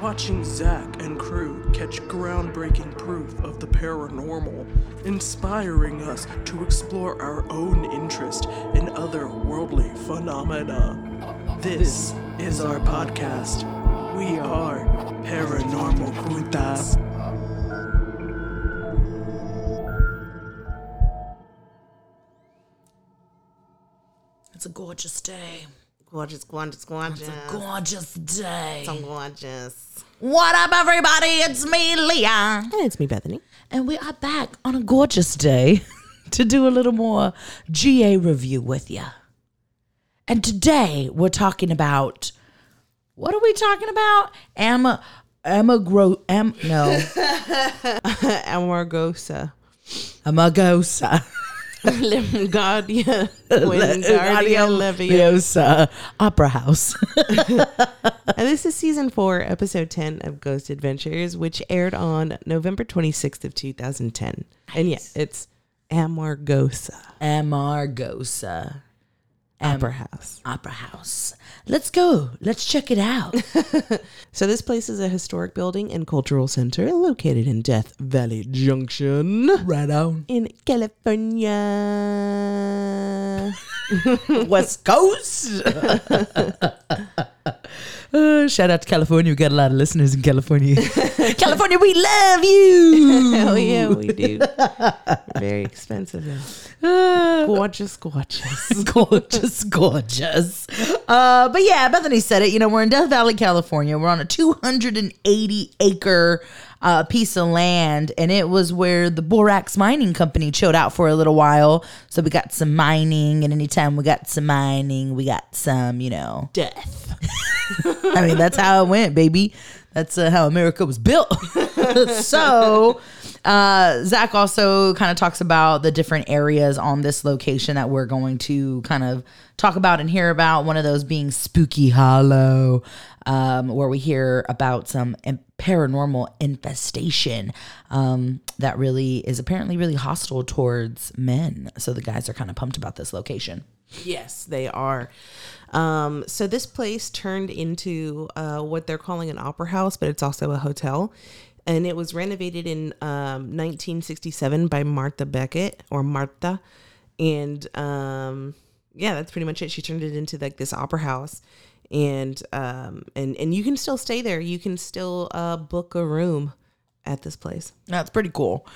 Watching Zak and crew catch groundbreaking proof of the paranormal, inspiring us to explore our own interest in other worldly phenomena. This is our podcast. We are Paranormal Juntas. It's a gorgeous day. Gorgeous, gorgeous, gorgeous. It's a gorgeous day. So gorgeous. What up, everybody? It's me, Leah. And it's me, Bethany. And we are back on a gorgeous day to do a little more GA review with you. And today we're talking about what are we talking about? Emma, Emma Gro, Em, no, Amargosa. Amagosa. Limgardia. Wingardia Leviosa. Opera House. And this is season four, episode 10 of Ghost Adventures, which aired on November 26th of 2010. And yeah, it's Amargosa Amargosa Um, Opera House. Opera House. Let's go. Let's check it out. So this place is a historic building and cultural center located in Death Valley Junction right on. in California. West Coast. Uh, shout out to California. We got a lot of listeners in California. California, we love you. Hell yeah, we do. Very expensive. though. Gorgeous, gorgeous. gorgeous, gorgeous. Uh, but yeah, Bethany said it. You know, we're in Death Valley, California. We're on a 280 acre uh, piece of land, and it was where the Borax Mining Company chilled out for a little while. So we got some mining, and anytime we got some mining, we got some, you know, Death. I mean, that's how it went, baby. That's uh, how America was built. so, uh, Zak also kind of talks about the different areas on this location that we're going to kind of talk about and hear about. One of those being Spooky Hollow, um, where we hear about some paranormal infestation um, that really is apparently really hostile towards men. So, the guys are kind of pumped about this location. Yes, they are. Um, so this place turned into uh, what they're calling an opera house, but it's also a hotel. And it was renovated in um, 1967 by Martha Becket or Martha. And um, yeah, that's pretty much it. She turned it into like this opera house. And um, and and you can still stay there. You can still uh, book a room at this place. That's pretty cool.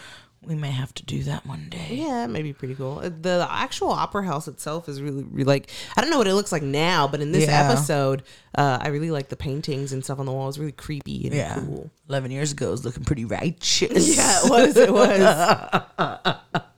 We may have to do that one day. Yeah, it may be pretty cool. Uh, The actual opera house itself is really, really like I don't know what it looks like now, but in this Yeah. episode, uh, I really like the paintings and stuff on the wall. It's really creepy and Yeah. cool. 11 years ago, it was looking pretty righteous. Yeah, it was. It was.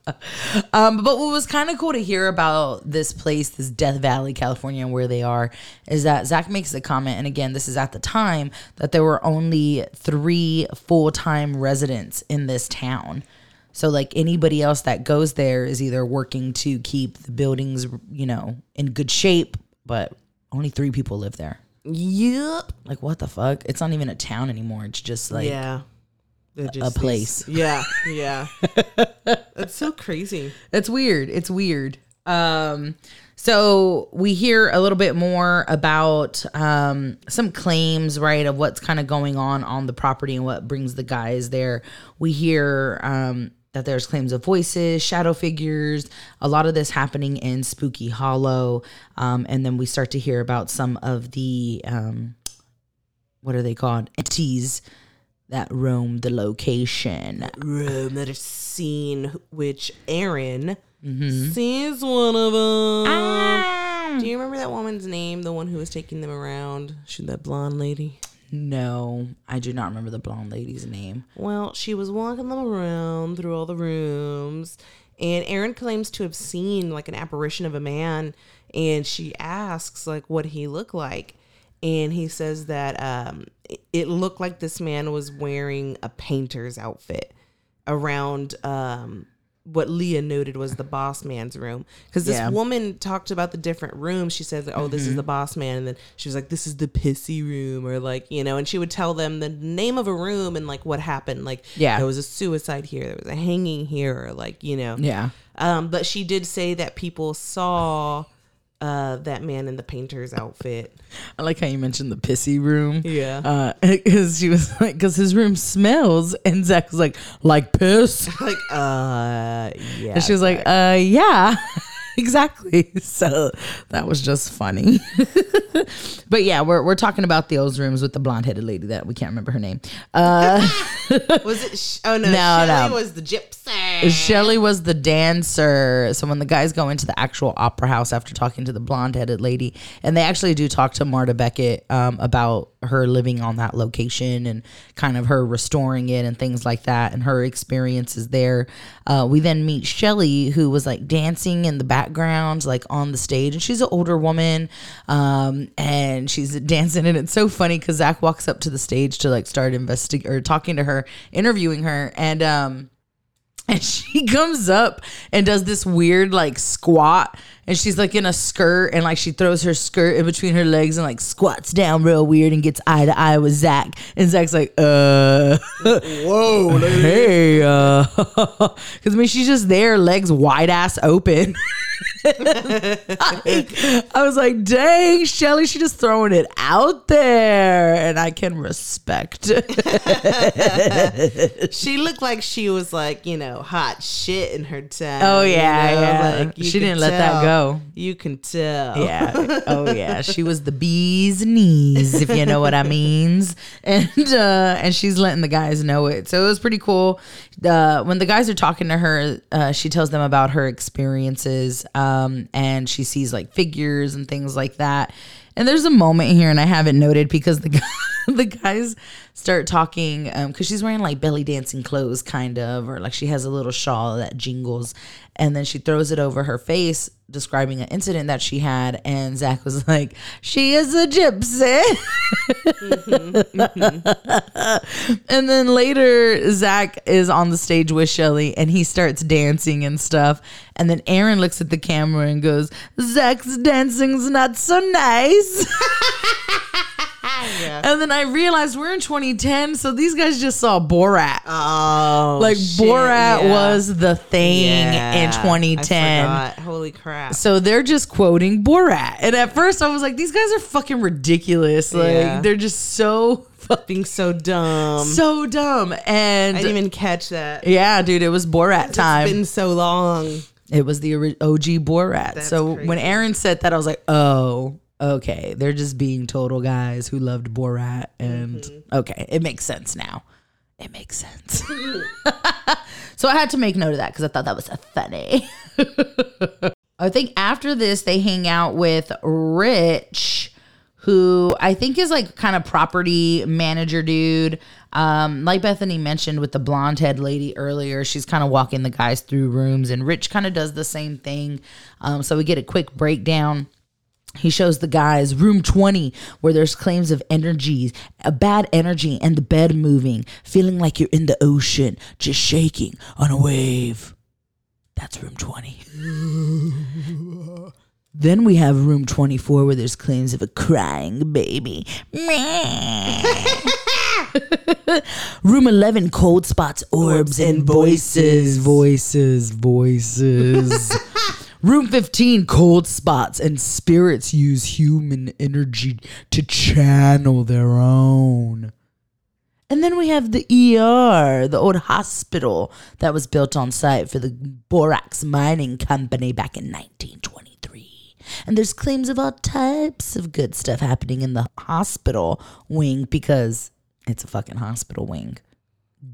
Um, but what was kind of cool to hear about this place, this Death Valley, California, and where they are, is that Zak makes a comment, and again, this is at the time that there were only three full time residents in this town. So, like anybody else that goes there is either working to keep the buildings, you know, in good shape, but only three people live there. yep. Like, what the fuck? It's not even a town anymore. It's just like yeah. They're just these- place. yeah. Yeah. That's so crazy. It's weird. It's weird. Um, so we hear a little bit more about um, some claims, right, of what's kind of going on on the property and what brings the guys there. We hear um, that there's claims of voices, shadow figures, a lot of this happening in Spooky Hollow, um, and then we start to hear about some of the um, what are they called entities that roam the location. Room that is seen, which Aaron Mm-hmm. sees one of them. Ah. Do you remember that woman's name? The one who was taking them around? She that blonde lady. No, I do not remember the blonde lady's name. Well, she was walking them around through all the rooms, and Aaron claims to have seen like an apparition of a man, and she asks like what he looked like, and he says that um, it, looked like this man was wearing a painter's outfit around um, what Leah noted was the boss man's room because this Yeah. woman talked about the different rooms. She says, "Oh, this is Mm-hmm. the boss man," and then she was like, "This is the pissy room," or like you know, and she would tell them the name of a room and like what happened. Like, Yeah. there was a suicide here, there was a hanging here, or like you know, Yeah. um, but she did say that people saw uh, that man in the painter's outfit. I like how you mentioned the pissy room. Yeah. Because she was like, because his room smells, and Zak was like, like piss. like, uh, yeah. And she was like, uh, yeah, exactly. So that was just funny. but yeah, we're, we're talking about those rooms with the blonde headed lady that we can't remember her name. Uh, was it? Sh- oh no, No, Shelley no. was the gypsy. Shelly was the dancer. So when the guys go into the actual opera house after talking to the blonde headed lady, and they actually do talk to Marta Becket um, about her living on that location and kind of her restoring it and things like that and her experiences there. Uh, we then meet Shelly, who was like dancing in the background, like on the stage, and she's an older woman, um, and she's dancing, and it's so funny because Zak walks up to the stage to like start investigating or talking to her, interviewing her, and um and she comes up and does this weird like squat. And she's like in a skirt and like she throws her skirt in between her legs and like squats down real weird and gets eye to eye with Zak. And Zak's like uh whoa hey uh because I mean she's just there legs wide ass open Like, I was like dang Shelly she just throwing it out there and I can respect She looked like she was like, you know, hot shit in her time. Oh, you yeah, know, yeah. Like, you She didn't let that go. You can tell. Yeah. Oh yeah. She was the bee's knees, if you know what I means. And uh and she's letting the guys know it. So it was pretty cool. Uh when the guys are talking to her, uh she tells them about her experiences. Um and she sees like figures and things like that. And there's a moment here, and I have it noted because the guy, the guys start talking because she's wearing like belly dancing clothes, kind of, or like she has a little shawl that jingles, and then she throws it over her face, describing an incident that she had. And Zak was like, "She is a gypsy." and then later, Zak is on the stage with Shelly, and he starts dancing and stuff. And then Aaron looks at the camera and goes, "Zak's dancing's not so nice." And then I realized we're in 2010, so these guys just saw Borat. Oh, like shit, Borat yeah. was the thing Yeah, in 2010. I. Holy crap. So they're just quoting Borat. And at first I was like, these guys are fucking ridiculous. Like they're just so fucking Being so dumb. so dumb. And I didn't even catch that. yeah, dude, it was Borat time. It's been so long. It was the OG Borat. That's so when. Aaron said that, I was like, oh, okay. They're just being total guys who loved Borat. And Mm-hmm. okay, it makes sense now. It makes sense. so I had to make note of that because I thought that was funny. I think after this, they hang out with Rich, who I think is like kind of property manager dude. Um, like Bethany mentioned with the blonde head lady earlier, she's kind of walking the guys through rooms, and Rich kind of does the same thing. Um, so we get a quick breakdown. He shows the guys room 20 where there's claims of energies a bad energy, and the bed moving, feeling like you're in the ocean, just shaking on a wave. That's room 20. then we have room 24 where there's claims of a crying baby. room 11 cold spots, orbs, and voices, voices, voices. Room 15, cold spots and spirits use human energy to channel their own. And then we have the ER, the old hospital that was built on site for the Borax Mining Company back in 1923. And there's claims of all types of good stuff happening in the hospital wing because it's a fucking hospital wing.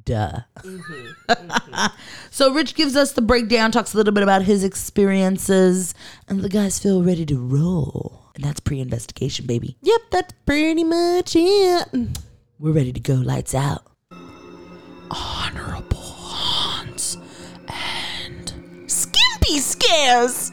Duh. Mm-hmm, mm-hmm. so Rich gives us the breakdown, talks a little bit about his experiences, and the guys feel ready to roll. And that's pre-investigation, baby. Yep, that's pretty much it. We're ready to go. Lights out. Honorable Haunts and Skimpy Scares.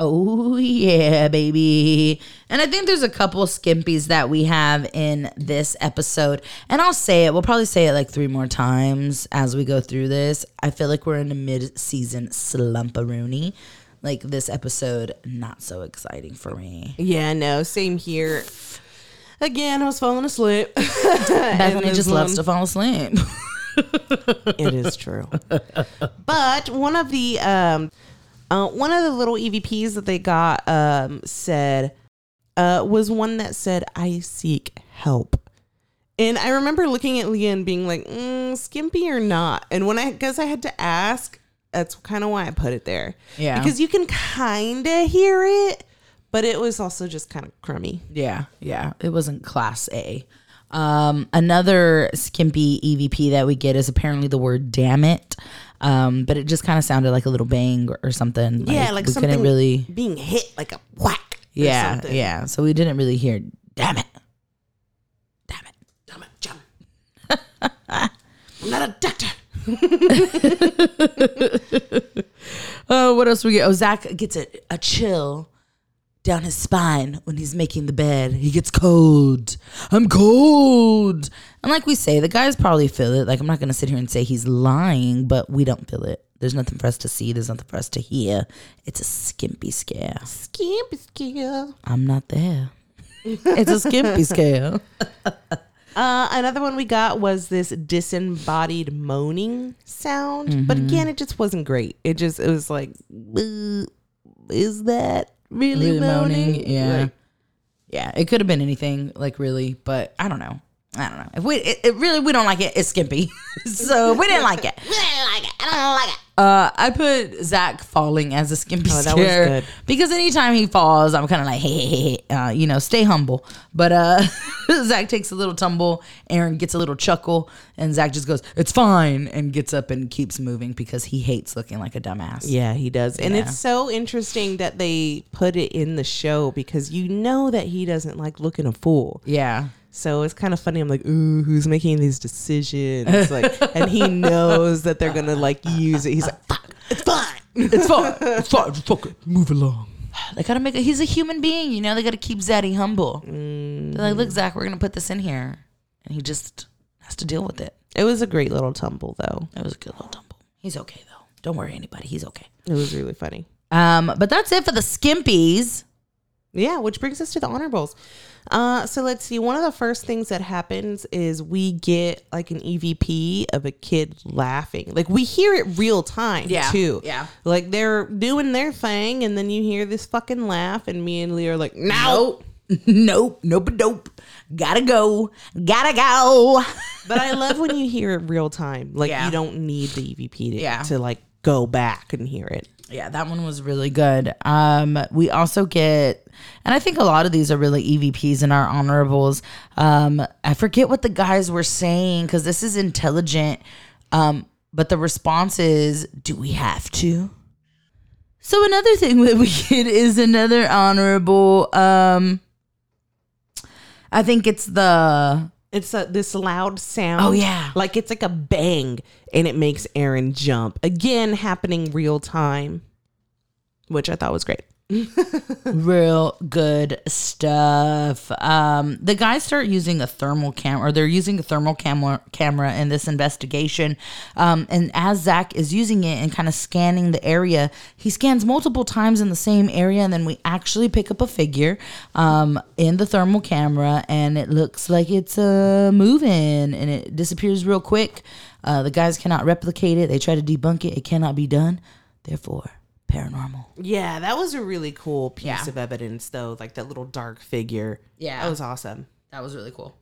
Oh yeah, baby. And I think there's a couple skimpies that we have in this episode. And I'll say it. We'll probably say it like three more times as we go through this. I feel like we're in a mid-season slumparoonie. Like this episode, not so exciting for me. Yeah, no, same here. Again, I was falling asleep. Bethany just loves one- to fall asleep. It is true. but one of the um uh, one of the little EVPs that they got um said uh was one that said I seek help. And I remember looking at Leah and being like, mm, skimpy or not? And when I guess I had to ask, that's kind of why I put it there. Yeah. Because you can kind of hear it, but it was also just kind of crummy. Yeah, yeah. It wasn't class A. Um, another skimpy EVP that we get is apparently the word damn it. Um, but it just kind of sounded like a little bang or, something. yeah, like we something couldn't really being hit like a whack. Yeah, yeah. So we didn't really hear damn it. Damn it. Damn it, Jim. I'm not a doctor. Oh, what else we get? Oh, Zak gets a, a chill down his spine when he's making the bed. He gets cold. I'm cold. And like we say, the guys probably feel it. Like I'm not gonna sit here and say he's lying, but we don't feel it. There's nothing for us to see. There's nothing for us to hear. It's a skimpy scare. Skimpy scale. I'm not there. it's a skimpy scare. Uh, another one we got was this disembodied moaning sound, but Mm-hmm. again, it just wasn't great. It just it was like, "Uh, is that really, Really moaning? moaning, yeah. Like, Yeah, it could have been anything, like really, but I don't know. I don't know. If we, it, it really, we don't like it. It's skimpy, so we didn't like it. I don't like it. I don't like it. Uh, I put Zak falling as a skimpy Oh, that was scare good. because anytime he falls, I'm kind of like, hey, hey, hey, hey, uh, you know, stay humble. But uh, Zak takes a little tumble, Aaron gets a little chuckle, and Zak just goes, "It's fine," and gets up and keeps moving because he hates looking like a dumbass. Yeah, he does. And Yeah. it's so interesting that they put it in the show because you know that he doesn't like looking a fool. yeah. So it's kind of funny. I'm like, ooh, who's making these decisions? Like, and he knows that they're gonna like use it. He's like, fuck, it's fine. It's fine. It's fine. Just fucking move along. They gotta make it. He's a human being, you know. They gotta keep Zaddy humble. They're like, look, Zak, we're gonna put this in here, and he just has to deal with it. It was a great little tumble, though. It was a good little tumble. He's okay though. Don't worry, anybody. He's okay. It was really funny. Um, but that's it for the skimpies. Yeah, which brings us to the honorables. Uh, so let's see. One of the first things that happens is we get like an EVP of a kid laughing. Like we hear it real time Yeah, too. yeah. Like they're doing their thing, and then you hear this fucking laugh, and me and Leah are like, "No." Nope. nope. Nope. Nope. Gotta go. Gotta go. But I love when you hear it real time. Like Yeah. you don't need the EVP to, Yeah. to like go back and hear it. Yeah, that one was really good. Um, we also get, and I think a lot of these are really EVPs in our honorables. Um, I forget what the guys were saying because this is intelligent. Um, but the response is, "Do we have to?" So another thing that we get is another honorable. Um, I think it's the It's a, this loud sound. Oh, yeah. like it's like a bang, and it makes Aaron jump again, happening real time, which I thought was great. real good stuff. Um, the guys start using a thermal camera, or they're using a thermal camera camera in this investigation. Um, and as Zak is using it and kind of scanning the area, he scans multiple times in the same area, and then we actually pick up a figure um, in the thermal camera, and it looks like it's uh, moving, and it disappears real quick. Uh, the guys cannot replicate it. They try to debunk it. It cannot be done. Therefore, paranormal. Yeah, that was a really cool piece Yeah. of evidence, though. Like that little dark figure. Yeah. that was awesome. That was really cool.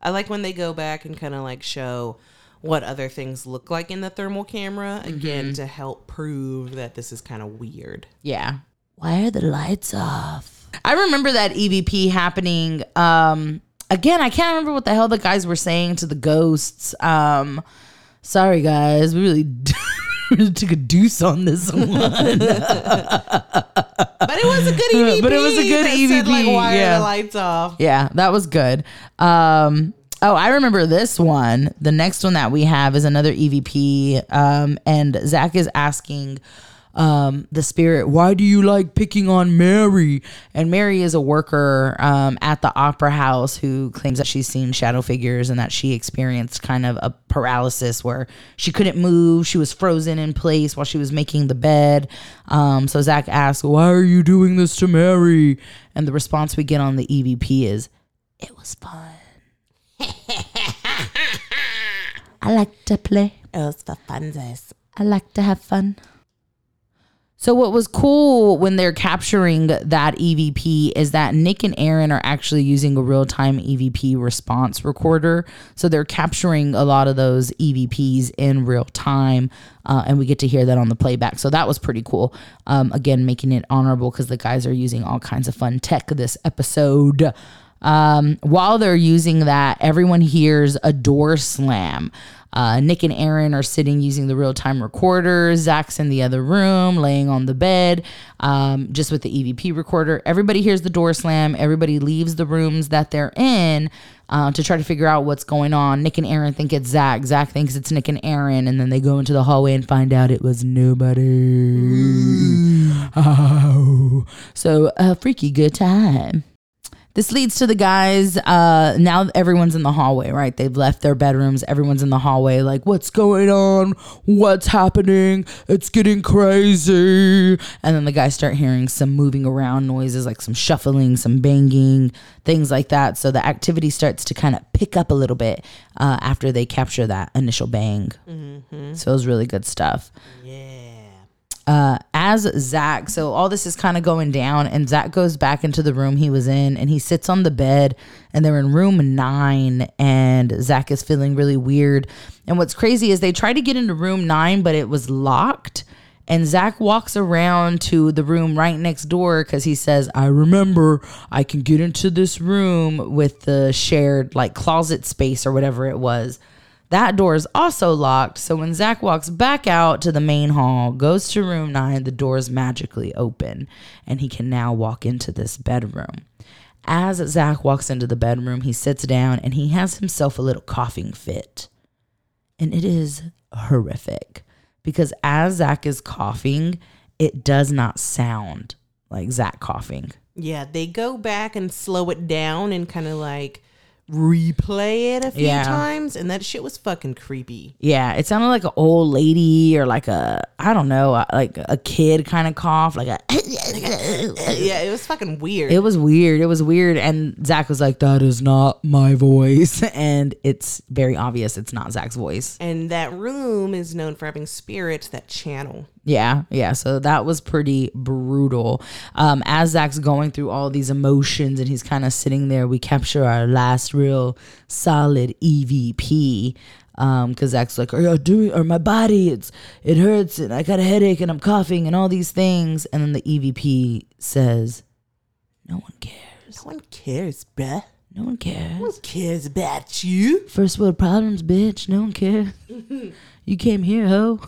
I like when they go back and kind of like show what other things look like in the thermal camera again to help prove that this is kind of weird. Yeah. Why are the lights off? I remember that EVP happening. Um, again, I can't remember what the hell the guys were saying to the ghosts. Um, sorry, guys. We really, really took a deuce on this one. But it was a good EVP. But it was a good that said, like, EVP, why yeah. are the lights off? yeah, that was good. Um, oh, I remember this one. The next one that we have is another EVP. Um, and Zak is asking um, the spirit, why do you like picking on Mary? And Mary is a worker um, at the opera house who claims that she's seen shadow figures and that she experienced kind of a paralysis where she couldn't move. She was frozen in place while she was making the bed. Um, so Zak asks, Why are you doing this to Mary? And the response we get on the EVP is, It was fun. I like to play. It was for funsies. I like to have fun. So what was cool when they're capturing that EVP is that Nick and Aaron are actually using a real-time EVP response recorder. So they're capturing a lot of those EVPs in real time, uh, and we get to hear that on the playback. So that was pretty cool. Um, again, making it honorable because the guys are using all kinds of fun tech this episode. Um, while they're using that, everyone hears a door slam. Uh, Nick and Aaron are sitting using the real time recorder. Zak's in the other room, laying on the bed, um, just with the EVP recorder. Everybody hears the door slam. Everybody leaves the rooms that they're in uh, to try to figure out what's going on. Nick and Aaron think it's Zak. Zak thinks it's Nick and Aaron. And then they go into the hallway and find out it was nobody. Oh. So, a freaky good time. This leads to the guys. Uh, now everyone's in the hallway, right? They've left their bedrooms. Everyone's in the hallway, like, what's going on? What's happening? It's getting crazy. And then the guys start hearing some moving around noises, like some shuffling, some banging, things like that. So the activity starts to kind of pick up a little bit uh, after they capture that initial bang. So it was really good stuff uh, as Zak, so all this is kind of going down, and Zak goes back into the room he was in, and he sits on the bed, and they're in room nine, and Zak is feeling really weird. And what's crazy is they try to get into room nine, but it was locked. And Zak walks around to the room right next door because he says, I remember I can get into this room with the shared like closet space or whatever it was. That door is also locked. So when Zak walks back out to the main hall, goes to room nine, the door is magically open and he can now walk into this bedroom. As Zak walks into the bedroom, he sits down and he has himself a little coughing fit. And it is horrific because as Zak is coughing, it does not sound like Zak coughing. Yeah, they go back and slow it down and kind of like replay it a few Yeah. times, and that shit was fucking creepy. Yeah, it sounded like an old lady or like a I don't know, uh, like a kid kind of cough, like a. yeah, it was fucking weird. It was weird. It was weird, and Zak was like, "That is not my voice," and it's very obvious it's not Zak's voice. and that room is known for having spirits that channel. Yeah, yeah. So that was pretty brutal. Um, as Zak's going through all these emotions and he's kind of sitting there, we capture our last real solid EVP. Um, because Zak's like, "Are you doing? Or my body, it's it hurts, and I got a headache, and I'm coughing, and all these things." And then the EVP says, "No one cares. No one cares, bruh. No one cares. No one cares about you. First world problems, bitch. No one cares. you came here, ho."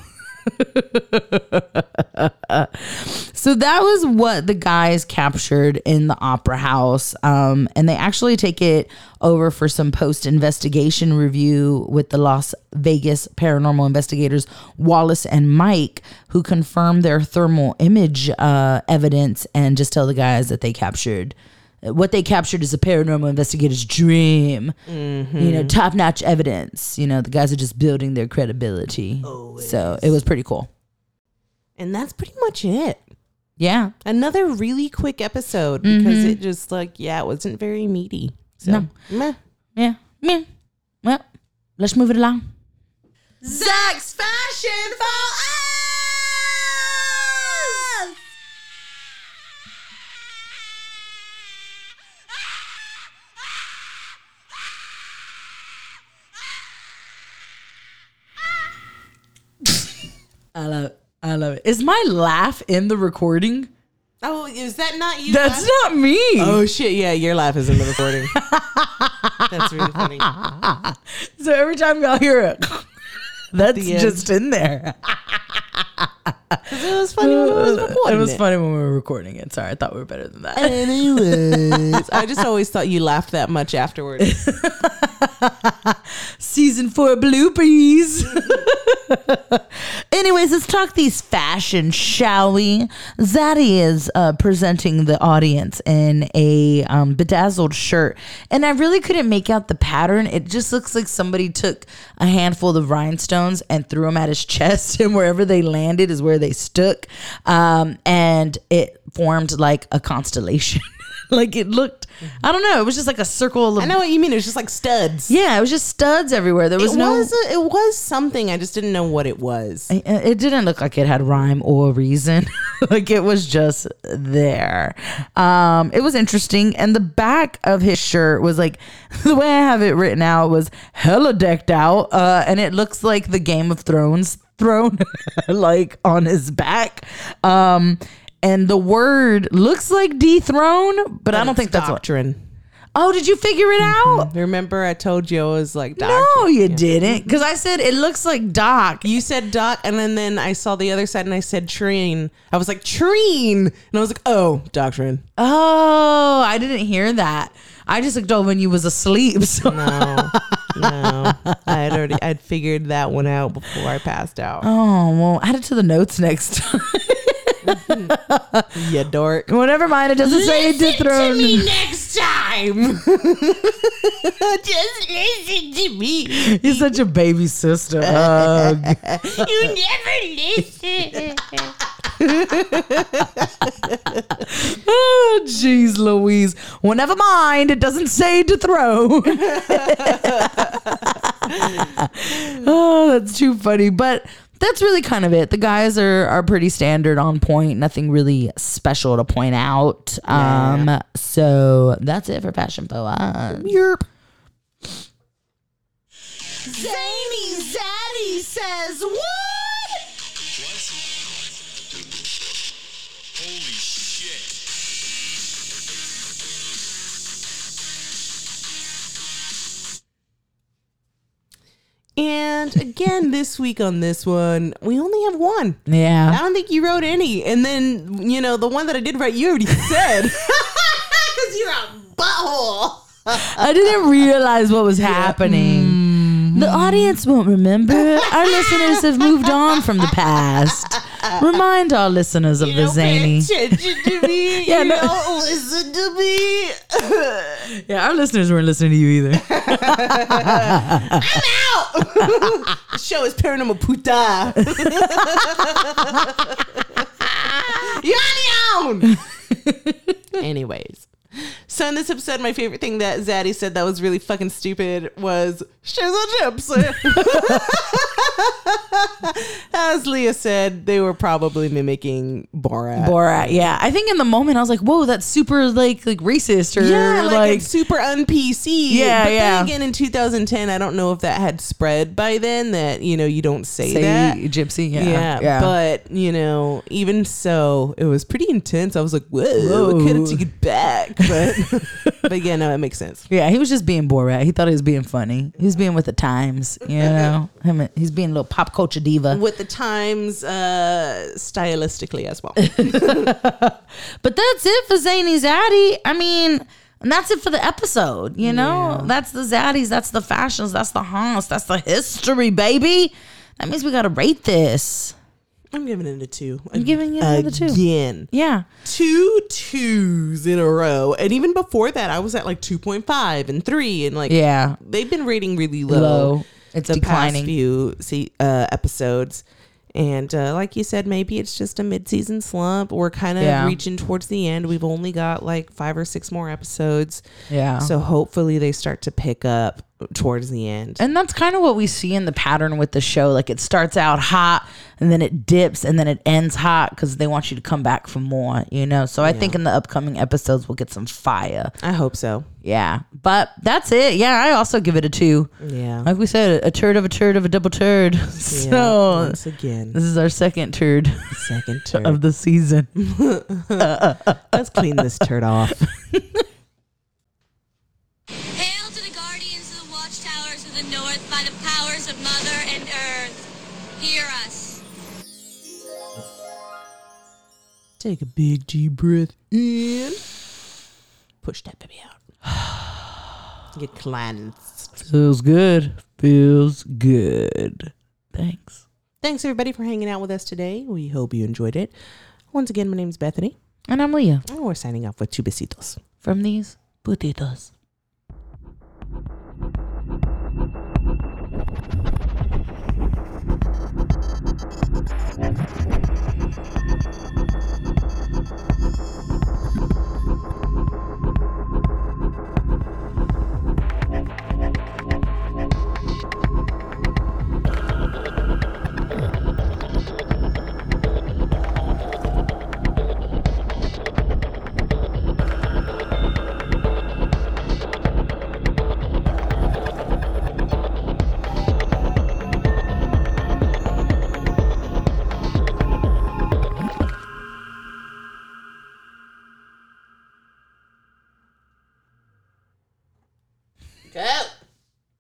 So that was what the guys captured in the opera house um, and they actually take it over for some post investigation review with the las vegas paranormal investigators wallace and mike who confirm their thermal image uh, evidence and just tell the guys that they captured what they captured is a paranormal investigator's dream. Mm-hmm. You know, top notch evidence. You know, the guys are just building their credibility. So it was pretty cool. And that's pretty much it. Yeah. Another really quick episode because mm-hmm. it just like yeah, it wasn't very meaty. So No. meh. Yeah. Yeah. Well, let's move it along. Zak's fashion for us. I love it. I love it. Is my laugh in the recording? Oh, is that not you? That's laughing? not me. Oh shit! Yeah, your laugh is in the recording. That's really funny. So every time y'all hear it, that's just in there. It was funny when was recording it was it. funny when we were recording it. Sorry, I thought we were better than that. Anyways, I just always thought you laughed that much afterwards. Season four bloopers. Anyways, let's talk these fashion, shall we? Zaddy is uh, presenting the audience in a um, bedazzled shirt, and I really couldn't make out the pattern. It just looks like somebody took a handful of rhinestones and threw them at his chest, and wherever they landed is where they stuck, um, and it formed like a constellation. like it looked, I don't know. It was just like a circle. Of, I know what you mean. It was just like studs. Yeah, it was just studs everywhere. There was it no. was a, it was something. I just didn't know what it was. it it didn't look like it had rhyme or reason. like it was just there. Um, it was interesting, and the back of his shirt was like the way I have it written out was hella decked out, uh, and it looks like the Game of Thrones throne, like on his back. Um, and the word looks like dethrone, but, I don't think that's what. doctrine. Oh, did you figure it out? Remember, I told you I was like doctrine. No, you didn't, because I said it looks like Doc. You said doc, and then, then I saw the other side, and I said trine. I was like trine, and I was like, oh, doctrine. Oh, I didn't hear that. I just looked over when you was asleep. So. No, no, I had already I'd figured that one out before I passed out. Oh well, add it to the notes next time. You dork. well, never mind. It doesn't say dethrone. To me next time. Just listen to me. You're such a baby sister. Ugh. You never listen. oh, jeez, Louise. Well, never mind. It doesn't say dethrone. oh, that's too funny. But that's really kind of it. The guys are are pretty standard on point. Nothing really special to point out. Um, so that's it for Fashion Po. Yerp. Zany Zaddy says what? And again, this week on this one, we only have one. Yeah. I don't think you wrote any. And then, you know, the one that I did write, you already said. Because you're a butthole. I didn't realize what was happening. The audience won't remember. Our listeners have moved on from the past. Remind our listeners of You the don't pay zany. attention to me. Yeah, you no- don't listen to me. Yeah, our listeners weren't listening to you either. I'm out. the show is Paranormal Puta. You're on your own. Anyways. So in this episode, my favorite thing that Zaddy said that was really fucking stupid was "Shizzle gypsy. As Leah said, they were probably mimicking Borat. Borat, yeah. I think in the moment I was like, "Whoa, that's super like like racist or Yeah, like, like, super un PC. Yeah, but yeah. Then again, in 2010, I don't know if that had spread by then. That you know you don't say, say that. gypsy." Yeah, Yeah, yeah. but you know, even so, it was pretty intense. I was like, "Whoa, Whoa. I could have taken it back," but but yeah, no, it makes sense. yeah, he was just being Borat. He thought he was being funny. He was being with the times, you know. Him, he's being a little pop culture diva. With the times, uh, stylistically as well. But that's it for Zany Zaddy. I mean, and that's it for the episode. You know, that's the Zaddies, that's the fashions, that's the haunts, that's the history, baby. That means we gotta rate this. I'm giving it a two. I'm giving it another two. Again. Yeah, two twos in a row. And even before that, I was at like 2.5 and 3 and like yeah. they've been rating really low. Low. It's the past declining. few see, uh, episodes. And uh, like you said, maybe it's just a mid-season slump. We're kind of Yeah. reaching towards the end. We've only got like five or six more episodes, Yeah. so hopefully they start to pick up towards the end. And that's kind of what we see in the pattern with the show. Like it starts out hot and then it dips and then it ends hot because they want you to come back for more, you know? So I think in the upcoming episodes, we'll get some fire. I hope so. Yeah. But that's it. Yeah. I also give it a two. Yeah. Like we said, a turd of a turd of a double turd. Yeah, So once again, this is our second turd second turd. of the season. Let's clean this turd off. Hail to the guardians of the watchtowers of the north by the powers of Mother and Earth. Hear us. Take a big deep breath in. Push that baby out. Get cleansed. Feels good. Feels good. Thanks. Thanks everybody for hanging out with us today. We hope you enjoyed it. Once again, my name is Bethany, And I'm Leah and we're signing off with two besitos. from these putitos.